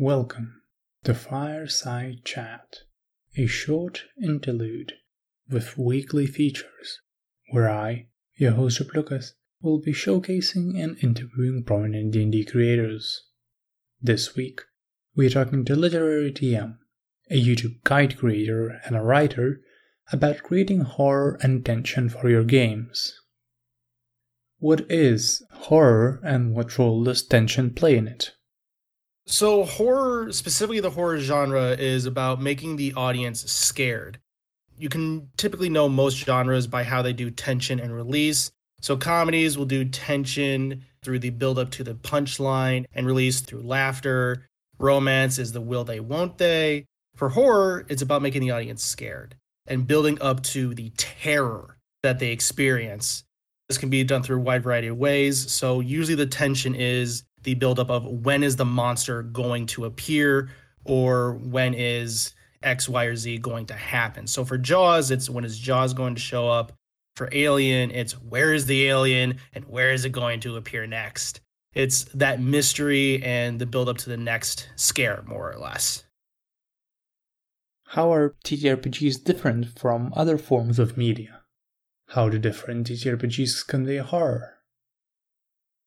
Welcome to Fireside Chat, a short interlude with weekly features where I, your host Lucas, will be showcasing and interviewing prominent D&D creators. This week, we are talking to Literary DM, a YouTube guide creator and a writer about creating horror and tension for your games. What is horror and what role does tension play in it? So, horror, specifically the horror genre, is about making the audience scared. You can typically know most genres by how they do tension and release. So, comedies will do tension through the build up to the punchline and release through laughter. Romance is the will they, won't they. For horror, it's about making the audience scared and building up to the terror that they experience. This can be done through a wide variety of ways. So, usually the tension is the buildup of when is the monster going to appear or when is X, Y, or Z going to happen. So for Jaws, it's when is Jaws going to show up. For Alien, it's where is the alien and where is it going to appear next. It's that mystery and the build up to the next scare, more or less. How are TTRPGs different from other forms of media? How do different TTRPGs convey horror?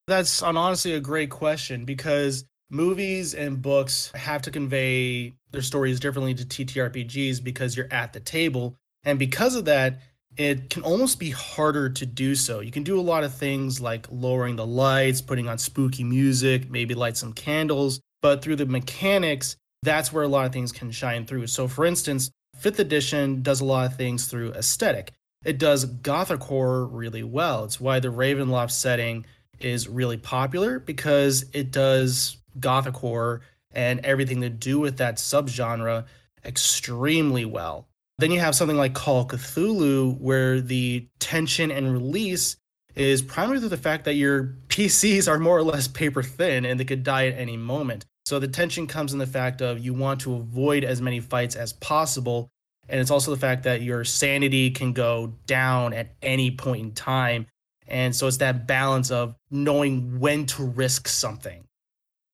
That's honestly a great question because movies and books have to convey their stories differently to TTRPGs because you're at the table. And because of that, it can almost be harder to do so. You can do a lot of things like lowering the lights, putting on spooky music, maybe light some candles, but through the mechanics, that's where a lot of things can shine through. So, for instance, 5th edition does a lot of things through aesthetic. It does gothic horror really well. It's why the Ravenloft setting is really popular because it does gothic horror and everything to do with that subgenre extremely well. Then you have something like Call Cthulhu, where the tension and release is primarily through the fact that your PCs are more or less paper thin and they could die at any moment. So the tension comes in the fact of you want to avoid as many fights as possible. And it's also the fact that your sanity can go down at any point in time and so it's that balance of knowing when to risk something.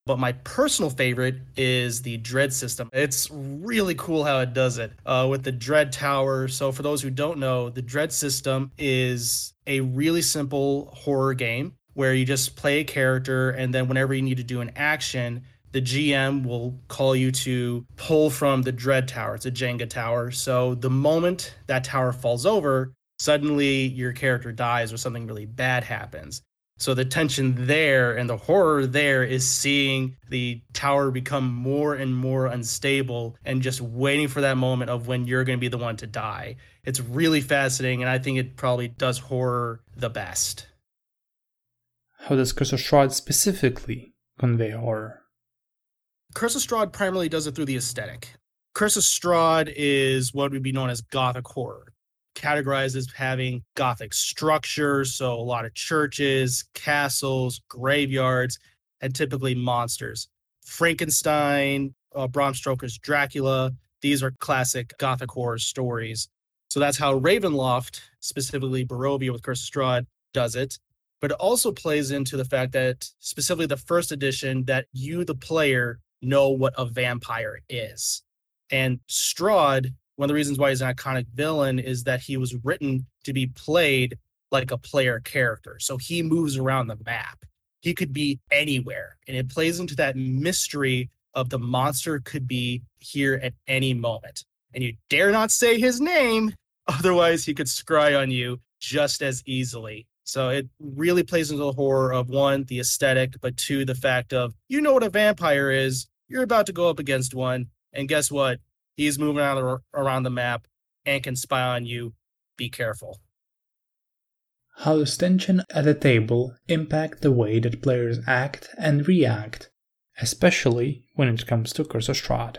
But my personal favorite is the Dread system. It's really cool how it does it uh, with the Dread Tower. So, for those who don't know, the Dread system is a really simple horror game where you just play a character, and then whenever you need to do an action, the GM will call you to pull from the Dread Tower. It's a Jenga tower. So, the moment that tower falls over, suddenly your character dies or something really bad happens. So the tension there and the horror there is seeing the tower become more and more unstable and just waiting for that moment of when you're going to be the one to die. It's really fascinating and I think it probably does horror the best. How does Curse of Strahd specifically convey horror? Curse of Strahd primarily does it through the aesthetic. Curse of Strahd is what would be known as gothic horror categorized as having Gothic structures, so a lot of churches, castles, graveyards, and typically monsters. Frankenstein, uh, Bram Stoker's Dracula, these are classic Gothic horror stories. So that's how Ravenloft, specifically Barovia with Curse of Strahd, does it. But it also plays into the fact that, specifically the first edition, that you, the player, know what a vampire is. And Strahd one of the reasons why he's an iconic villain is that he was written to be played like a player character. So he moves around the map. He could be anywhere. And it plays into that mystery of the monster could be here at any moment. And you dare not say his name, otherwise, he could scry on you just as easily. So it really plays into the horror of one, the aesthetic, but two, the fact of you know what a vampire is. You're about to go up against one. And guess what? He's moving around around the map and can spy on you. Be careful. How does tension at a table impact the way that players act and react, especially when it comes to Curse of Strahd?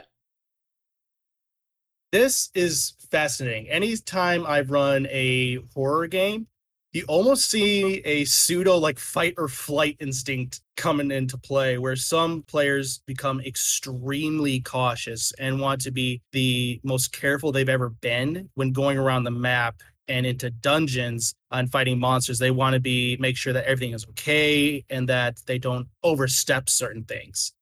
This is fascinating. Anytime I've run a horror game, you almost see a pseudo like fight or flight instinct coming into play where some players become extremely cautious and want to be the most careful they've ever been when going around the map and into dungeons and fighting monsters they want to be make sure that everything is okay and that they don't overstep certain things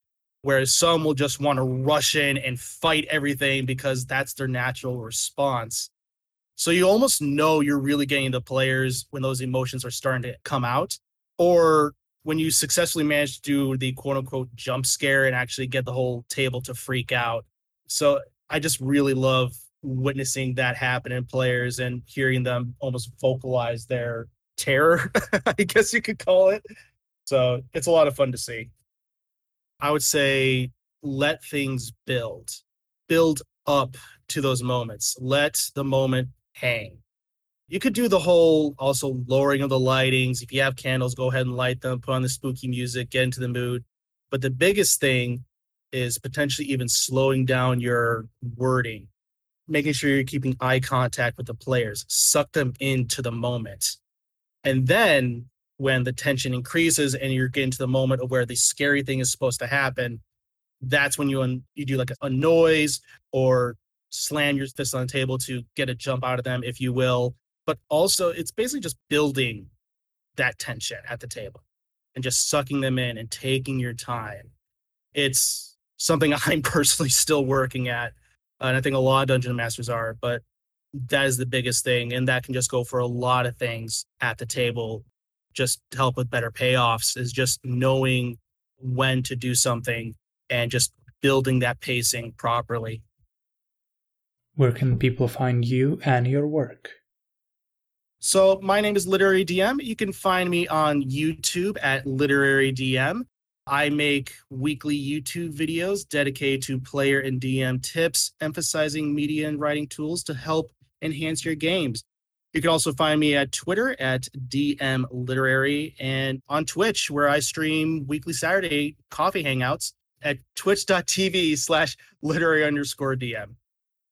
whereas some will just want to rush in and fight everything because that's their natural response. So you almost know you're really getting the players when those emotions are starting to come out, or when you successfully manage to do the quote unquote jump scare and actually get the whole table to freak out. So I just really love witnessing that happen in players and hearing them almost vocalize their terror, I guess you could call it. So it's a lot of fun to see. I would say let things build, build up to those moments. Let the moment hang. You could do the whole also lowering of the lightings. If you have candles, go ahead and light them, put on the spooky music, get into the mood. But the biggest thing is potentially even slowing down your wording, making sure you're keeping eye contact with the players, suck them into the moment. And then when the tension increases and you're getting to the moment of where the scary thing is supposed to happen, that's when you un- you do like a, a noise or slam your fist on the table to get a jump out of them, if you will. But also, it's basically just building that tension at the table and just sucking them in and taking your time. It's something I'm personally still working at. And I think a lot of dungeon masters are, but that is the biggest thing. And that can just go for a lot of things at the table, just to help with better payoffs, is just knowing when to do something and just building that pacing properly. Where can people find you and your work? So, my name is Literary DM. You can find me on YouTube at Literary DM. I make weekly YouTube videos dedicated to player and DM tips, emphasizing media and writing tools to help enhance your games. You can also find me at Twitter at DM Literary and on Twitch, where I stream weekly Saturday coffee hangouts at twitch.tv slash literary underscore DM.